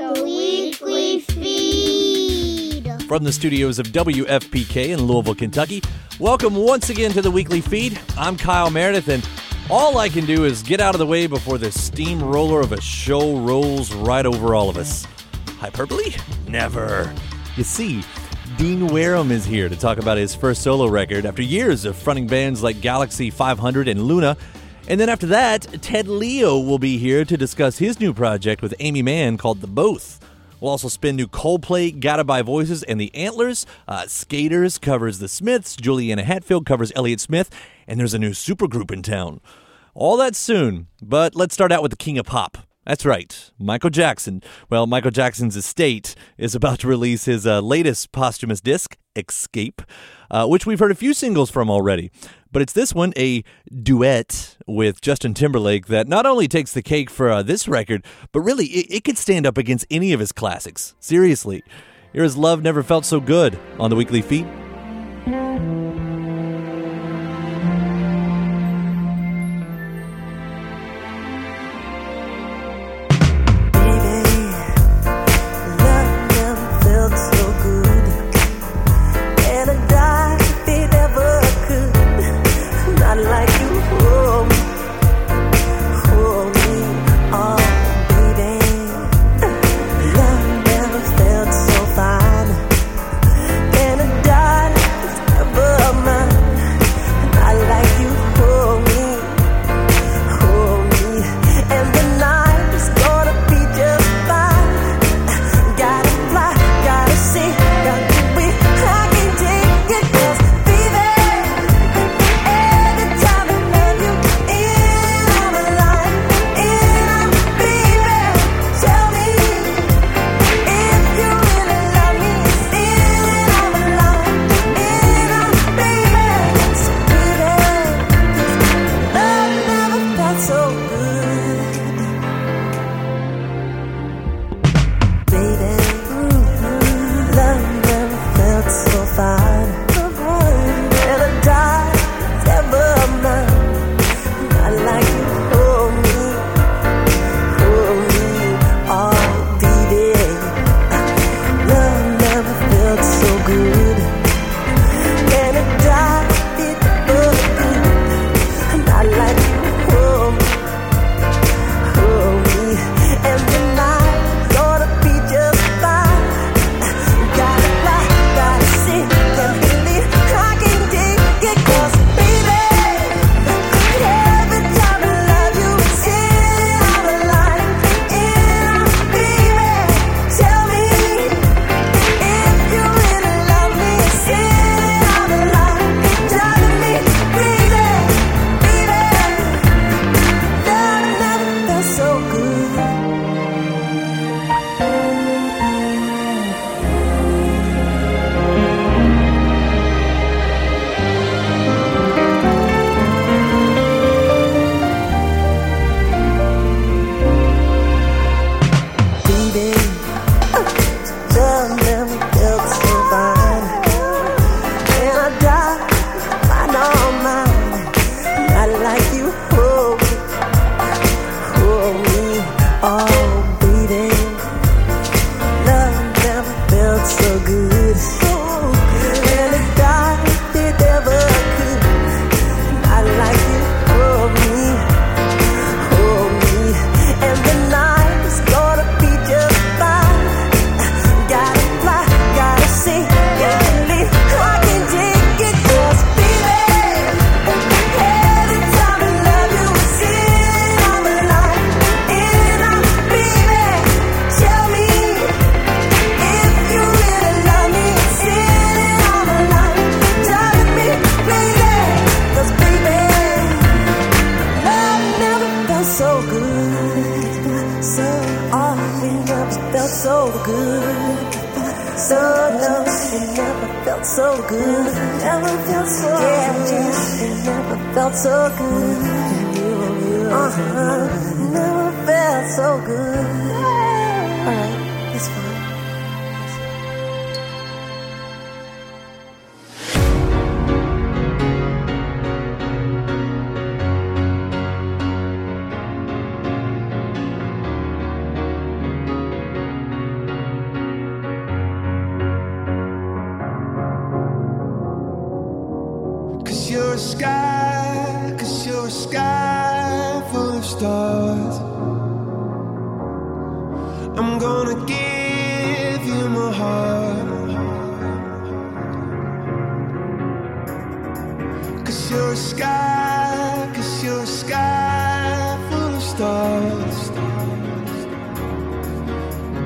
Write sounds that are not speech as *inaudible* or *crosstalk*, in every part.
The weekly feed. From the studios of WFPK in Louisville, Kentucky, welcome once again to the weekly feed. I'm Kyle Meredith, and all I can do is get out of the way before the steamroller of a show rolls right over all of us. Hyperbole? Never. You see, Dean Wareham is here to talk about his first solo record after years of fronting bands like Galaxy 500 and Luna. And then after that, Ted Leo will be here to discuss his new project with Aimee Mann called The Both. We'll also spin new Coldplay, Guided By Voices, and The Antlers. Uh, Skaters covers The Smiths. Juliana Hatfield covers Elliott Smith. And there's a new supergroup in town. All that soon, but let's start out with the king of pop. That's right, Michael Jackson. Well, Michael Jackson's estate is about to release his uh, latest posthumous disc, Escape, uh, which we've heard a few singles from already. But it's this one, a duet with Justin Timberlake, that not only takes the cake for uh, this record, but really it, it could stand up against any of his classics. Seriously. Here's Love Never Felt So Good on the weekly feed.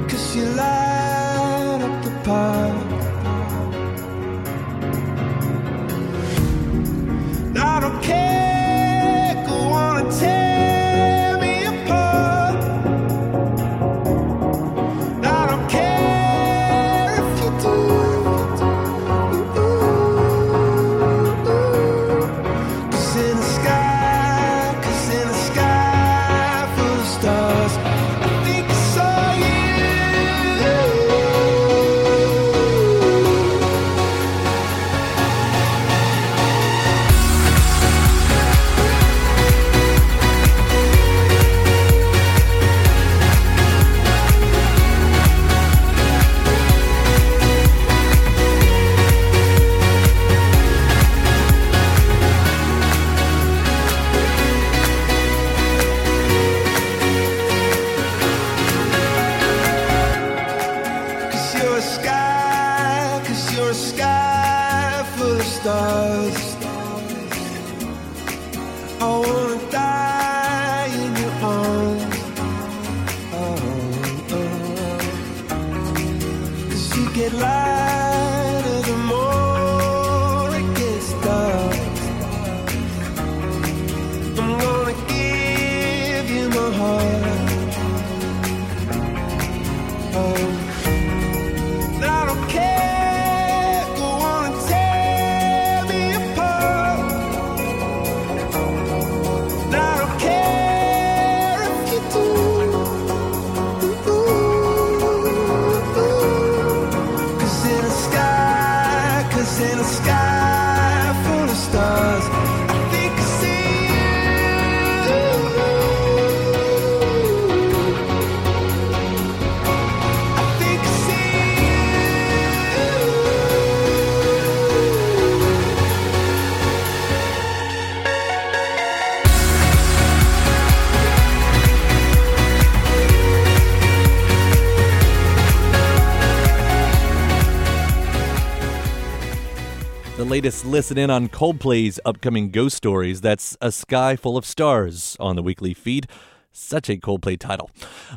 Cause you lie. latest listen in on Coldplay's upcoming Ghost Stories. That's A Sky Full of Stars on the weekly feed. Such a Coldplay title.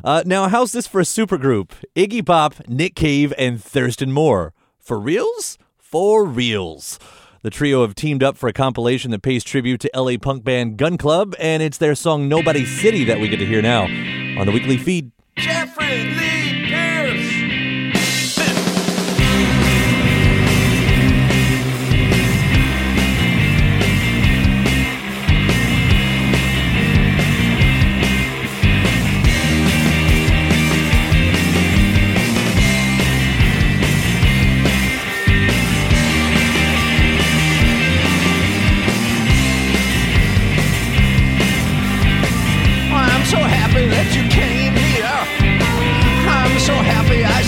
Uh, now, how's this for a supergroup? Iggy Pop, Nick Cave, and Thurston Moore. For reals? For reals. The trio have teamed up for a compilation that pays tribute to LA punk band Gun Club, and it's their song Nobody City that we get to hear now on the weekly feed. Jeffrey Lee so happy that you came here. I'm so happy I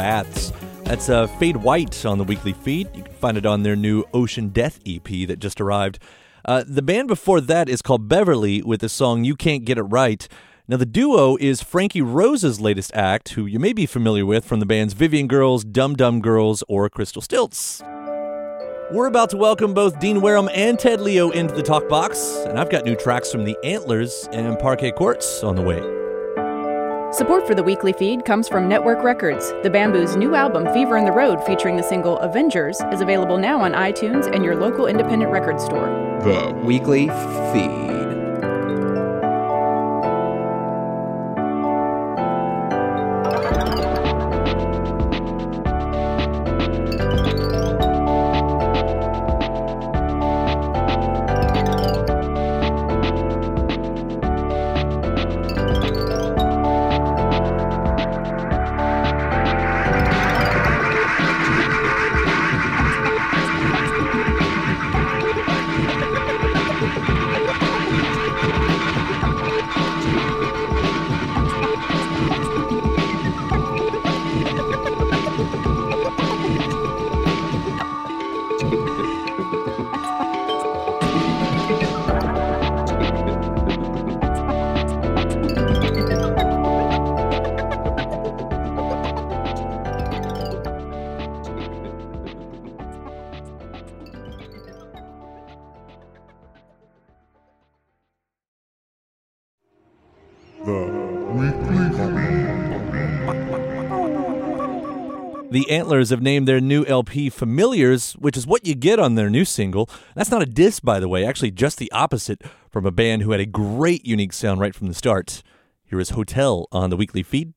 Baths. That's uh, Fade White on the weekly feed. You can find it on their new Ocean Death EP that just arrived. Uh, the band before that is called Beverly with the song You Can't Get It Right. Now, the duo is Frankie Rose's latest act, who you may be familiar with from the bands Vivian Girls, Dum Dum Girls, or Crystal Stilts. We're about to welcome both Dean Wareham and Ted Leo into the talk box, and I've got new tracks from the Antlers and Parquet Courts on the way. Support for the weekly feed comes from Network Records. The Bamboo's new album, Fever in the Road, featuring the single Avengers, is available now on iTunes and your local independent record store. The weekly feed. The Antlers have named their new LP Familiars, which is what you get on their new single. That's not a diss, by the way, actually, just the opposite from a band who had a great unique sound right from the start. Here is Hotel on the weekly feed.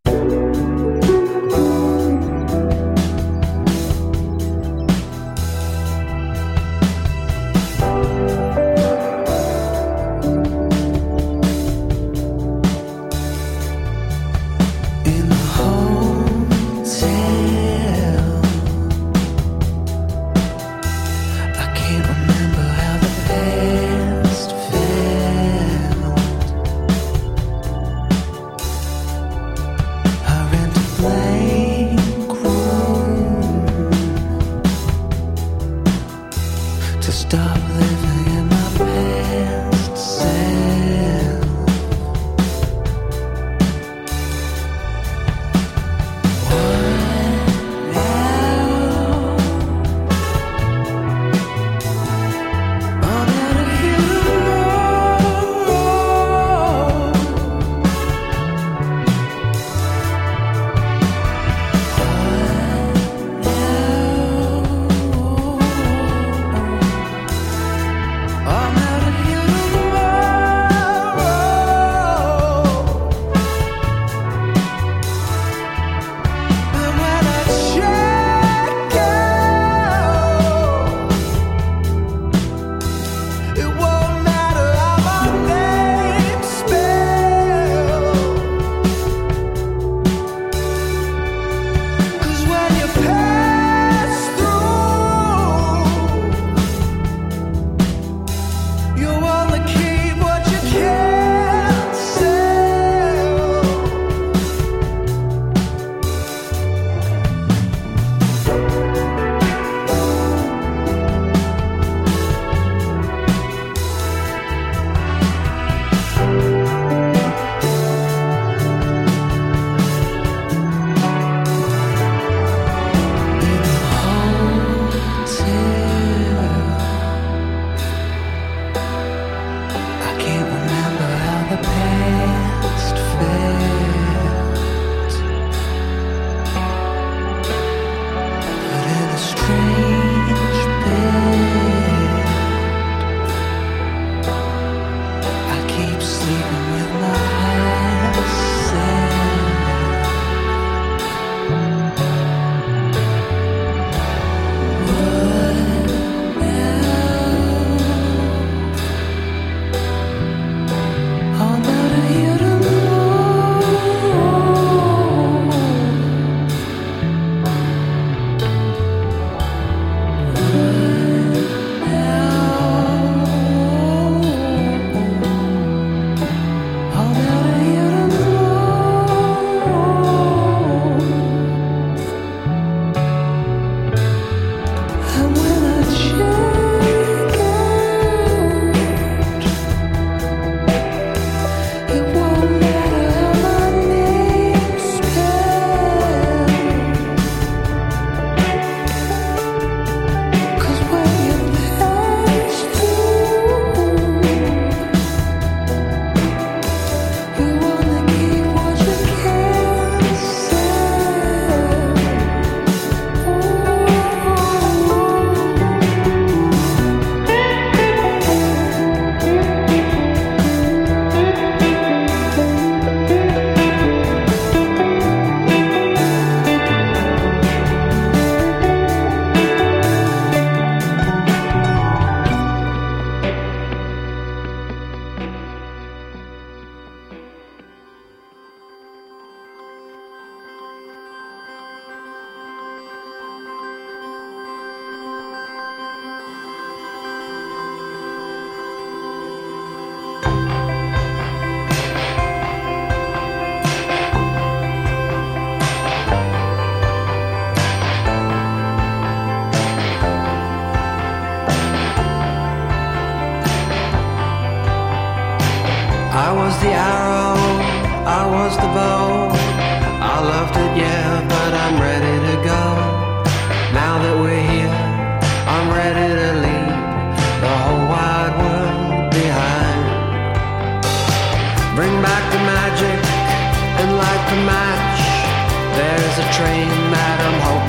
That I'm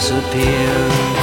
disappears.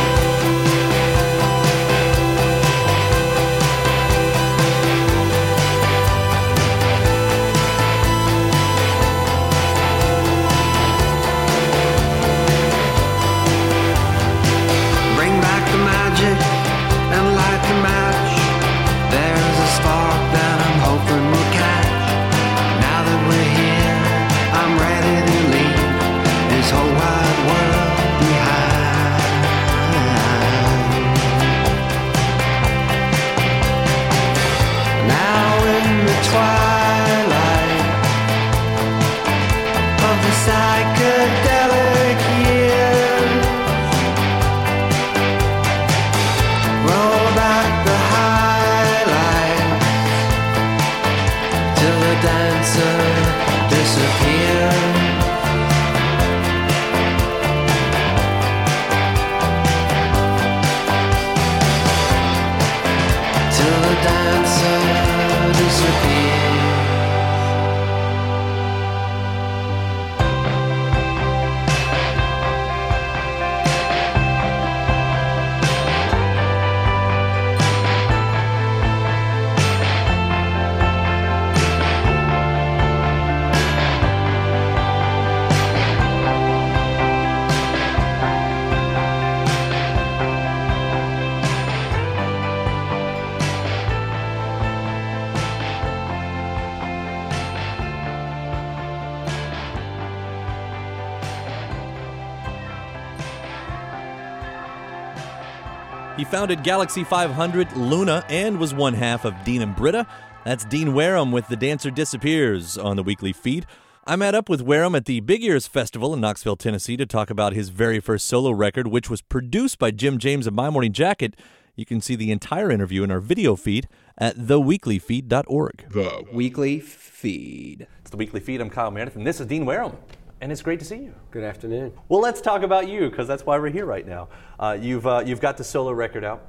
Founded Galaxy 500, Luna, and was one half of Dean and Britta. That's Dean Wareham with The Dancer Disappears on the weekly feed. I met up with Wareham at the Big Ears Festival in Knoxville, Tennessee to talk about his very first solo record, which was produced by Jim James of My Morning Jacket. You can see the entire interview in our video feed at theweeklyfeed.org. The Weekly Feed. It's the weekly feed. I'm Kyle Meredith, and this is Dean Wareham. And it's great to see you. Good afternoon. Well, let's talk about you because that's why we're here right now. Uh, you've uh, you've got the solo record out,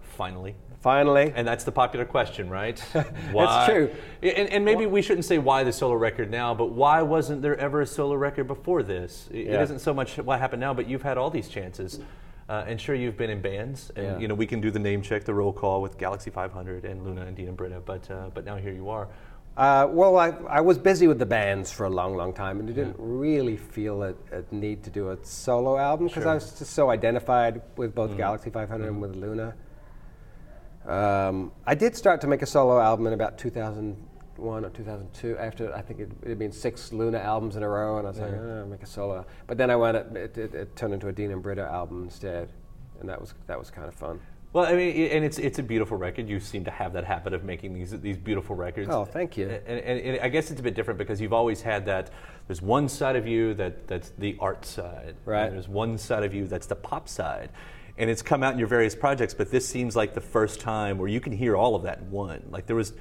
finally, Finally. and that's the popular question, right? *laughs* That's true. And, and maybe we shouldn't say why the solo record now, but why wasn't there ever a solo record before this? It, it Yeah. isn't so much what happened now, but you've had all these chances. Uh, and sure, you've been in bands, and Yeah. you know we can do the name check, the roll call with Galaxy 500 and Luna and Dean and Britta, but uh, but now here you are. Uh, well, I, I was busy with the bands for a long, long time, and I didn't really feel a, a need to do a solo album because I was just so identified with both Galaxy 500 and with Luna. Um, I did start to make a solo album in about 2001 or 2002. After I think it, it had been six Luna albums in a row, and I was like, oh, I'll make a solo. But then I went, it, it, it turned into a Dean and Britta album instead, and that was that was kind of fun. Well, I mean, and it's it's a beautiful record. You seem to have that habit of making these these beautiful records. Oh, thank you. And, and, and I guess it's a bit different because you've always had that. There's one side of you that that's the art side, Right. And there's one side of you that's the pop side, and it's come out in your various projects. But this seems like the first time where you can hear all of that in one. Like there was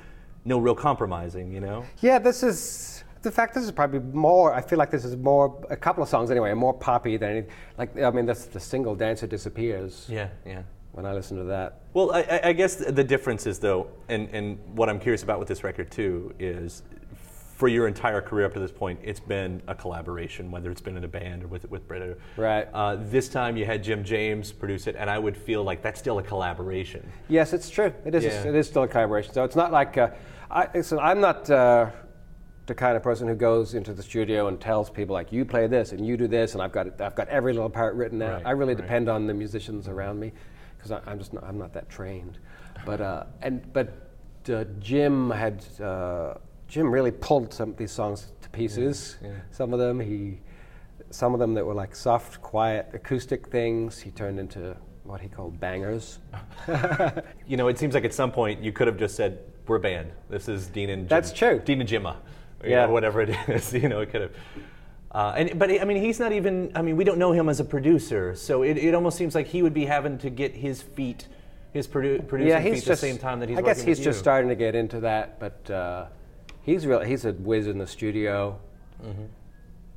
no real compromising, you know. Yeah, this is. The fact this is probably more. I feel like this is more. A couple of songs anyway, more poppy than any, like. I mean, that's the single "Dancer Disappears." Yeah, yeah. When I listen to that, Well, I- I, guess the difference is though, and, and what I'm curious about with this record too is, for your entire career up to this point, it's been a collaboration, whether it's been in a band or with with Britta. Right. Uh, this time you had Jim James produce it, and I would feel like that's still a collaboration. yes, it's true. It is. Yeah. It is still a collaboration. So it's not like. Uh, I, listen, I'm not. Uh, the kind of person who goes into the studio and tells people like, "You play this and you do this," and I've got I've got every little part written out. Right, I really right. depend on the musicians around me because I'm just not, I'm not that trained. But uh, and but uh, Jim had uh, Jim really pulled some of these songs to pieces. Some of them he, some of them that were like soft, quiet, acoustic things, he turned into what he called bangers. *laughs* You know, it seems like at some point you could have just said, "We're a band. This is Dean and Jim, That's true. Dean and Jimma, or, Yeah. know, whatever it *laughs* is." You know, it could have. Uh, and but I mean, he's not even. I mean, we don't know him as a producer, so it, it almost seems like he would be having to get his feet, his produ- producing yeah, feet he's at just the same time that he's. I guess he's just you. starting to get into that, but uh, he's real. He's a whiz in the studio, Mm-hmm.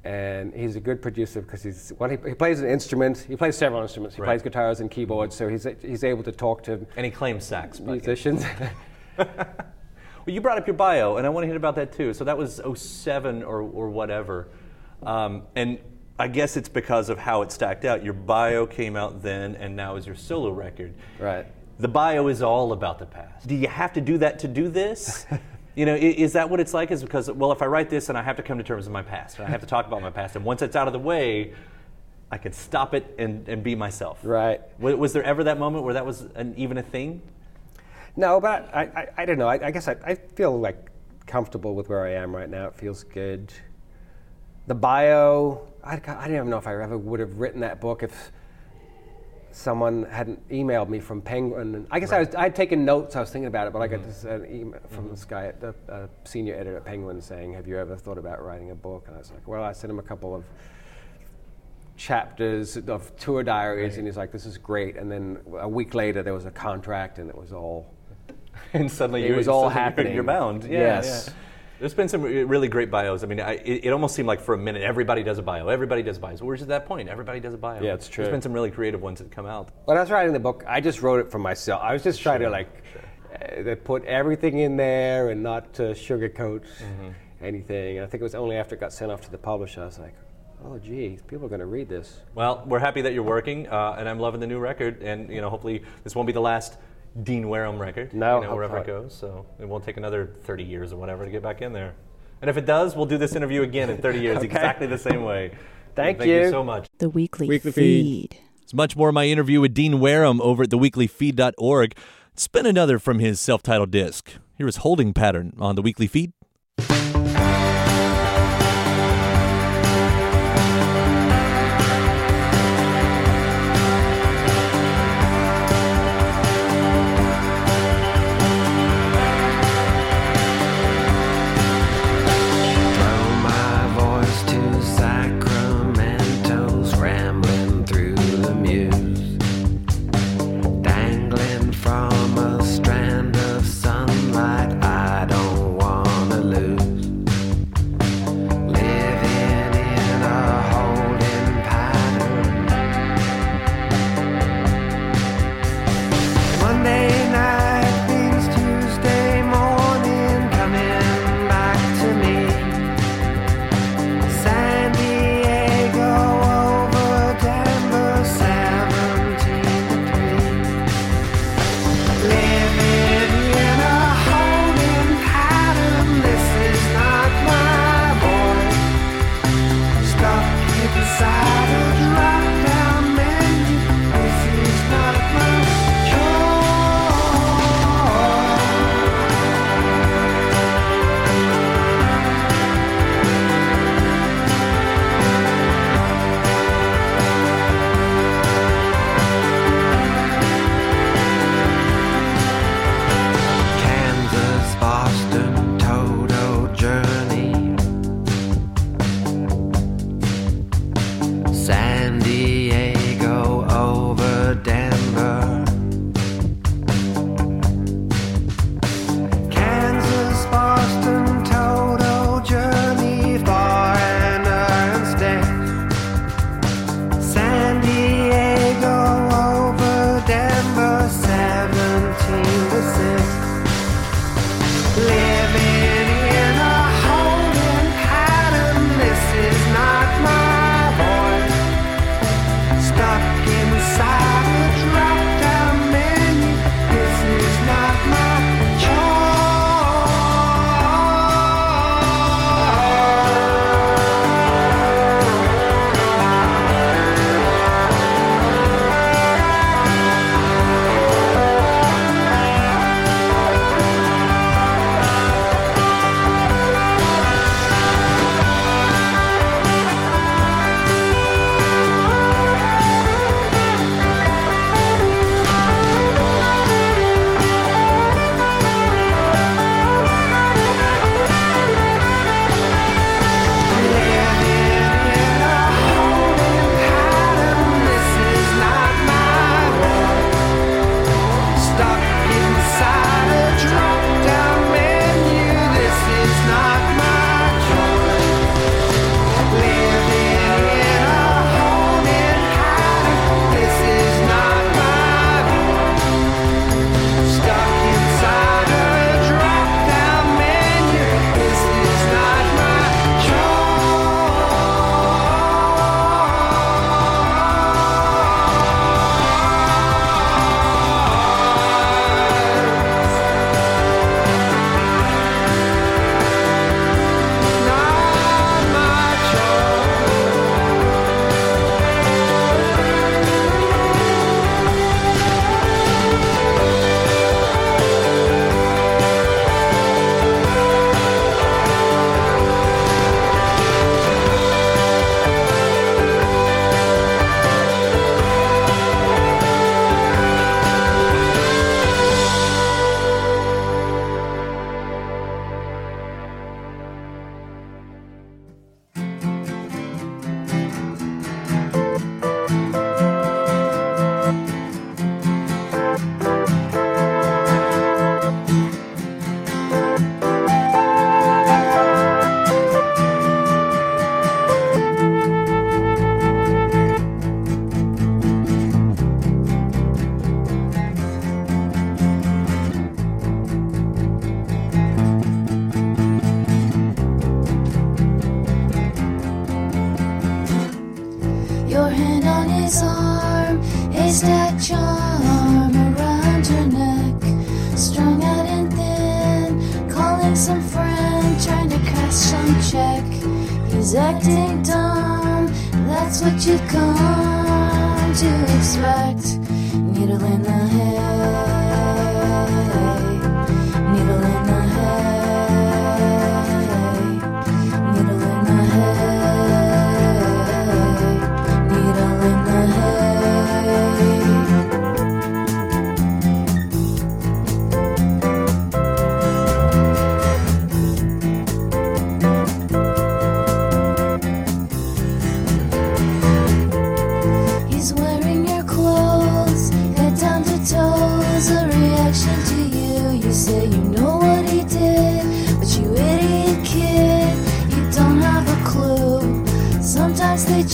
and he's a good producer because he's well, he, he plays an instrument. He plays several instruments. He Right. plays guitars and keyboards, so he's he's able to talk to And he claims sax. musicians. *laughs* *laughs* Well, you brought up your bio, and I want to hear about that too. So that was 07 or, or whatever. Um, and I guess it's because of how it stacked out. Your bio came out then, and now is your solo record. right. The bio is all about the past. Do you have to do that to do this? *laughs* you know, is that what it's like? Is because, well, if I write this, and I have to come to terms with my past, and I have to talk about my past, and once it's out of the way, I can stop it and, and be myself. Right. Was, was there ever that moment where that was an, even a thing? No, but I, I, I don't know. I, I guess I, I feel like comfortable with where I am right now. It feels good. The bio, I, I don't even know if I ever would have written that book if someone hadn't emailed me from Penguin. And I guess I was, I'd taken notes. I was thinking about it, but I got this uh, email from this guy, at the uh, senior editor at Penguin, saying, "Have you ever thought about writing a book?" And I was like, "Well, I sent him a couple of." chapters of tour diaries and he's like this is great and then a week later there was a contract and it was all *laughs* and suddenly It was all suddenly happening. You're bound. Yeah, Yes. yeah. There's been some really great bios. I mean, I, it, it almost seemed like for a minute everybody does a bio. Everybody does bios. Where's at that point? Everybody does a bio. Yeah, it's true. There's been some really creative ones that come out. When I was writing the book, I just wrote it for myself. I was just trying to like uh, put everything in there and not to sugarcoat Mm-hmm. anything. And I think it was only after it got sent off to the publisher I was like, oh, gee, people are going to read this. Well, we're happy that you're working, uh, and I'm loving the new record. And you know, hopefully this won't be the last Dean Wareham record. No, you know, wherever it goes. So it won't take another 30 years or whatever to get back in there. And if it does, we'll do this interview again in 30 years, *laughs* Okay. exactly the same way. Thank Thank you you. so much. The weekly, Weekly feed. feed. It's much more of my interview with Dean Wareham over at theweeklyfeed.org. Spin another from his self titled disc. Here is Holding Pattern on the weekly feed.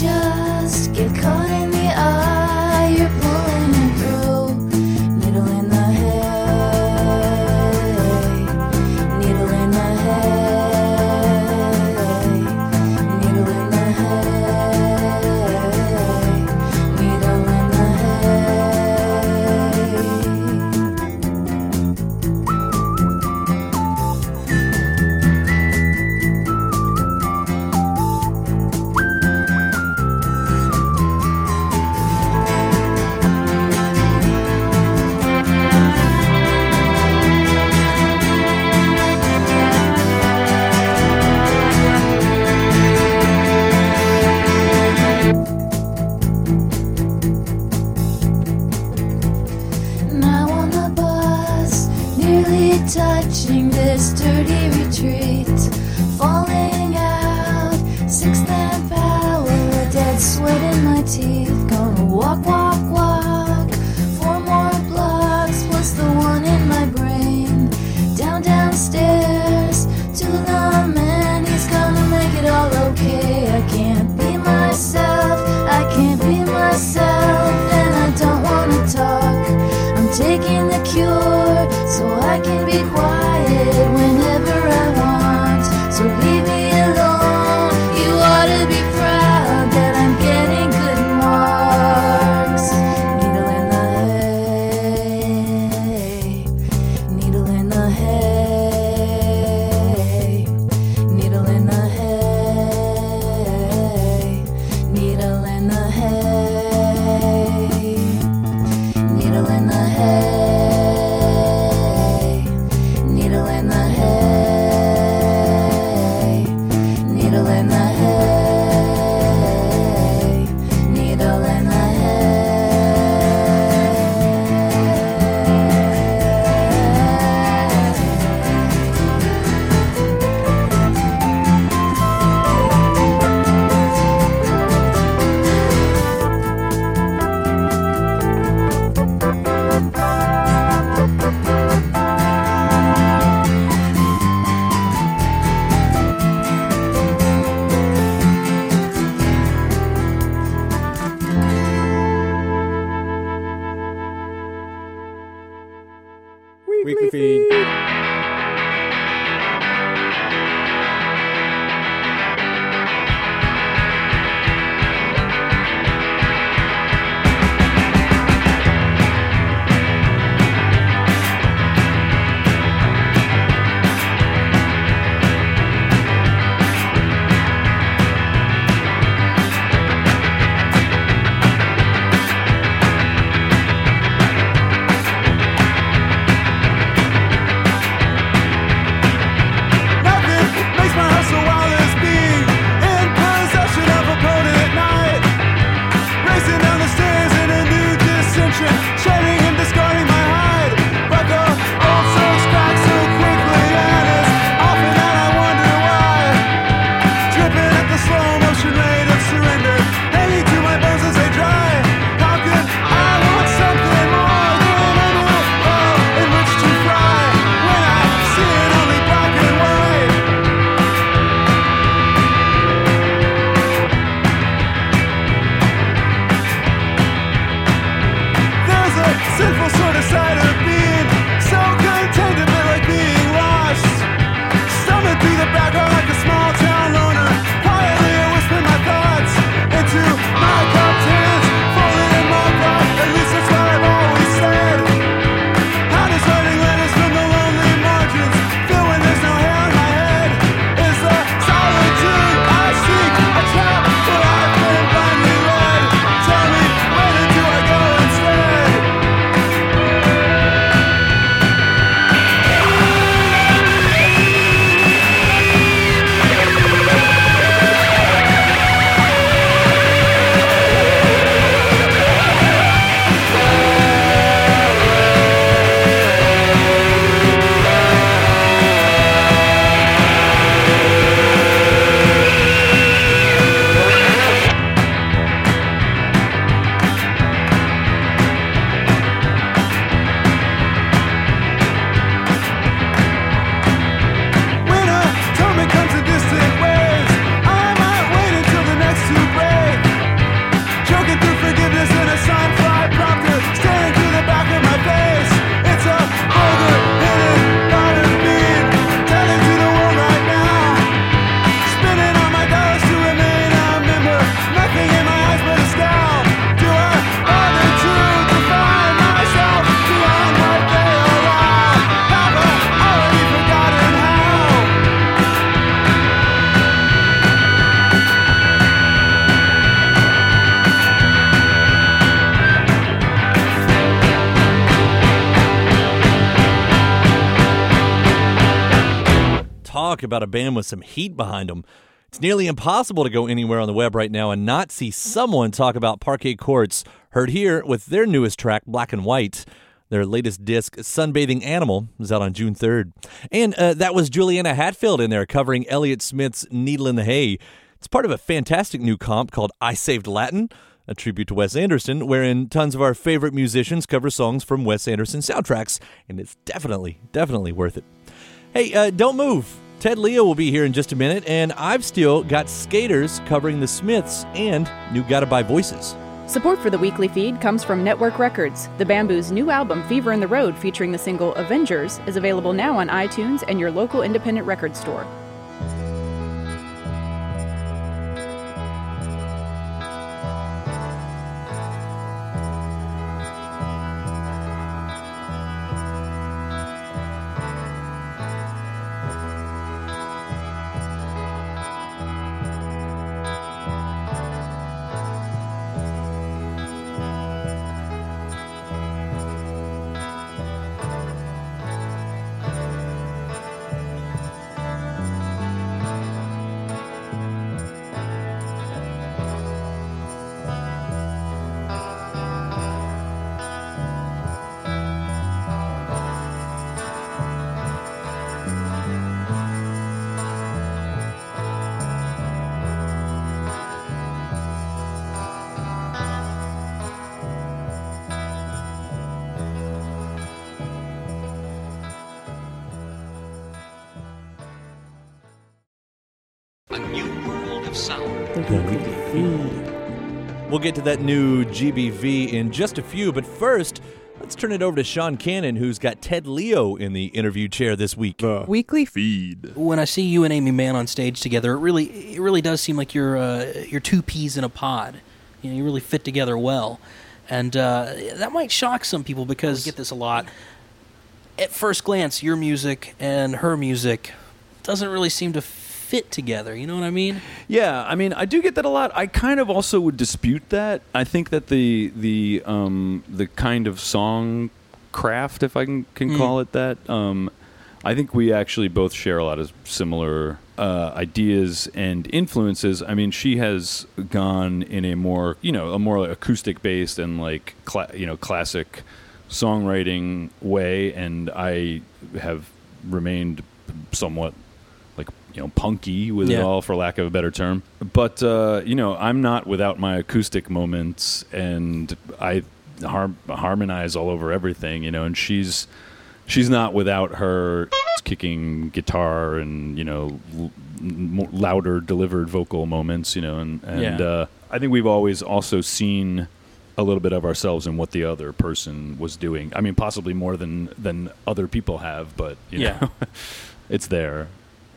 Sometimes talk about a band with some heat behind them. It's nearly impossible to go anywhere on the web right now and not see someone talk about Parquet Courts, heard here with their newest track, Black and White. Their latest disc, Sunbathing Animal, is out on June 3rd. And uh, that was Juliana Hatfield in there covering Elliott Smith's Needle in the Hay. It's part of a fantastic new comp called I Saved Latin, a tribute to Wes Anderson, wherein tons of our favorite musicians cover songs from Wes Anderson soundtracks, and it's definitely, definitely worth it. Hey, uh, don't move. Ted Leo will be here in just a minute, and I've still got skaters covering the Smiths and new Guided By Voices. Support for the weekly feed comes from Network Records. The Bamboo's new album, Fever in the Road, featuring the single Avengers, is available now on iTunes and your local independent record store. Get to that new GBV in just a few, but first, let's turn it over to Sean Cannon, who's got Ted Leo in the interview chair this week. Weekly feed. When I see you and Aimee Mann on stage together, it really it really does seem like you're uh, you're two peas in a pod. You know, you really fit together well, and uh, that might shock some people because I get this a lot. At first glance, your music and her music doesn't really seem to fit together. You know what I mean? Yeah, I mean, I do get that a lot. I kind of also would dispute that. I think that the the um, the kind of song craft, if I can, can Mm. call it that, um, I think we actually both share a lot of similar uh, ideas and influences. I mean, she has gone in a more you know a more acoustic based and like cla- you know classic songwriting way, and I have remained somewhat you know punky with it all for lack of a better term but uh, you know i'm not without my acoustic moments and i har- harmonize all over everything you know and she's she's not without her kicking guitar and you know l- louder delivered vocal moments you know and and Yeah. uh, i think we've always also seen a little bit of ourselves in what the other person was doing i mean possibly more than than other people have but you Yeah. know *laughs* it's there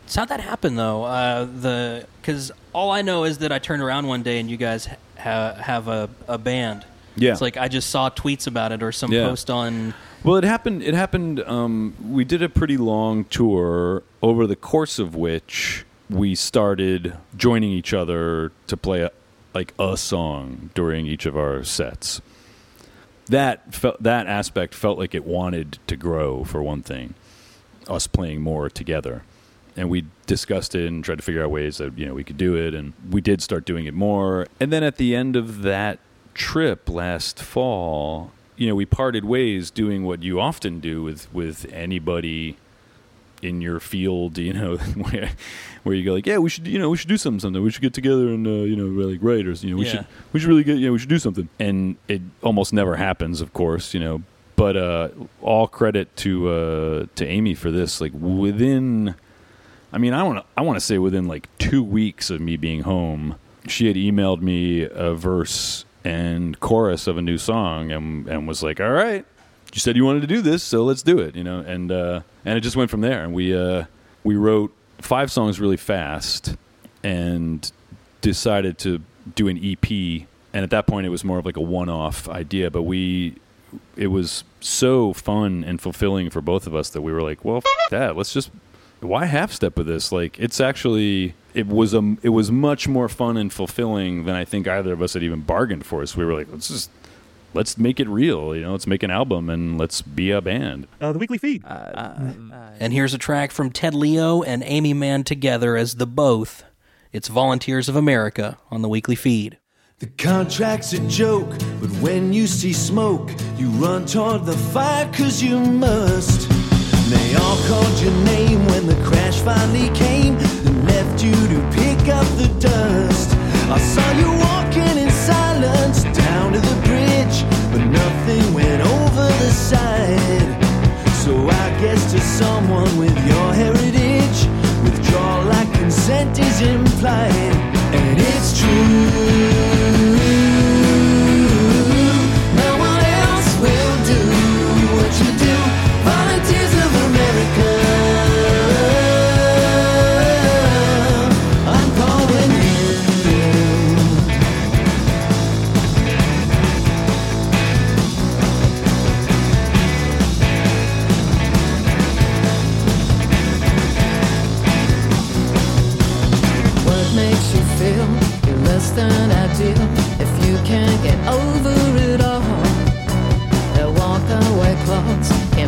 So how'd that happen though? Uh, the because all I know is that I turned around one day and you guys ha- have a, a band. Yeah. it's like I just saw tweets about it or some Yeah. post on. Well, it happened. It happened. Um, we did a pretty long tour, over the course of which we started joining each other to play a, like a song during each of our sets. That felt that aspect felt like it wanted to grow for one thing, us playing more together, and we discussed it and tried to figure out ways that you know we could do it, and we did start doing it more. And then at the end of that trip last fall, you know, we parted ways doing what you often do with with anybody in your field, you know, *laughs* where where you go like, yeah, we should, you know, we should do something, something. We should get together and uh, you know, like write or you know, we Yeah. should we should really get, yeah, we should do something. And it almost never happens, of course, you know. But uh, all credit to uh, to Aimee for this. Like within, I mean, I want to I want to say within like two weeks of me being home, she had emailed me a verse and chorus of a new song and and was like, all right, you said you wanted to do this, so let's do it, you know. And uh, and it just went from there. And we uh, we wrote five songs really fast and decided to do an EP. And at that point, it was more of like a one-off idea, but we it was so fun and fulfilling for both of us that we were like, well, f- that let's just why half step with this? Like it's actually it was a it was much more fun and fulfilling than I think either of us had even bargained for. So we were like, let's just let's make it real. You know, let's make an album and let's be a band. Uh, the weekly feed. Uh, uh, And here's a track from Ted Leo and Aimee Mann together as the both. It's Volunteers of America on the weekly feed. The contract's a joke, but when you see smoke, you run toward the fire cause you must. They all called your name when the crash finally came and left you to pick up the dust. I saw you walking in silence down to the bridge, but nothing went over the side. So I guess to someone with your heritage, withdrawal like consent is implied, and it's true.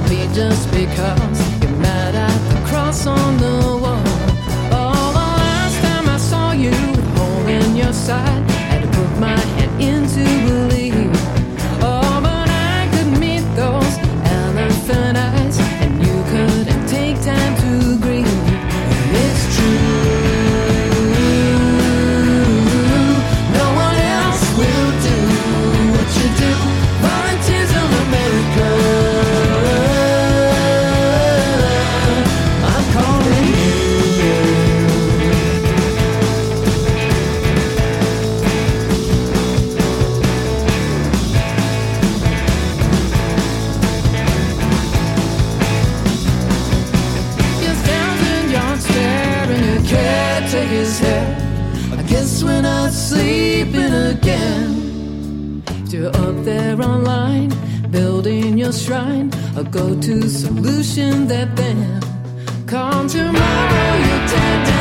Clause just because you're mad at the cross on the a go-to solution that then come tomorrow you tear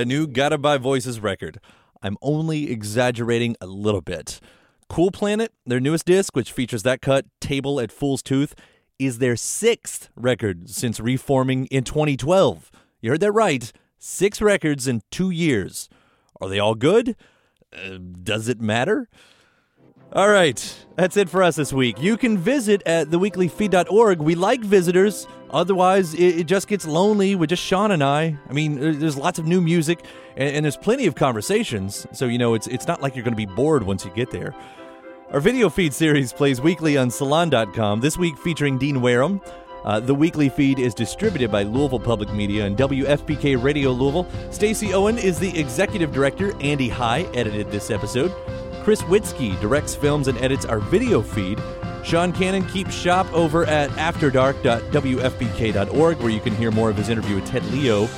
a new Guided By Voices record. I'm only exaggerating a little bit. Cool Planet, their newest disc, which features that cut, Table at Fool's Tooth, is their sixth record since reforming in 2012. You heard that right. Six records in two years. Are they all good? Uh, does it matter? All right, that's it for us this week. You can visit at theweeklyfeed.org. We like visitors. Otherwise, it, it just gets lonely with just Sean and I. I mean, there's lots of new music, and, and there's plenty of conversations. So you know, it's it's not like you're going to be bored once you get there. Our video feed series plays weekly on Salon.com. This week featuring Dean Wareham. Uh, the weekly feed is distributed by Louisville Public Media and WFPK Radio Louisville. Stacy Owen is the executive director. Andy High edited this episode. Chris Witzke directs, films, and edits our video feed. Sean Cannon keeps shop over at afterdark.wfpk.org, where you can hear more of his interview with Ted Leo.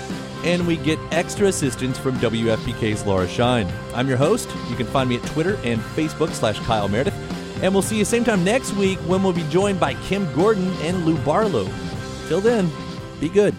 And we get extra assistance from WFPK's Laura Shine. I'm your host. You can find me at Twitter and Facebook slash Kyle Meredith. And we'll see you same time next week when we'll be joined by Kim Gordon and Lou Barlow. Till then, be good.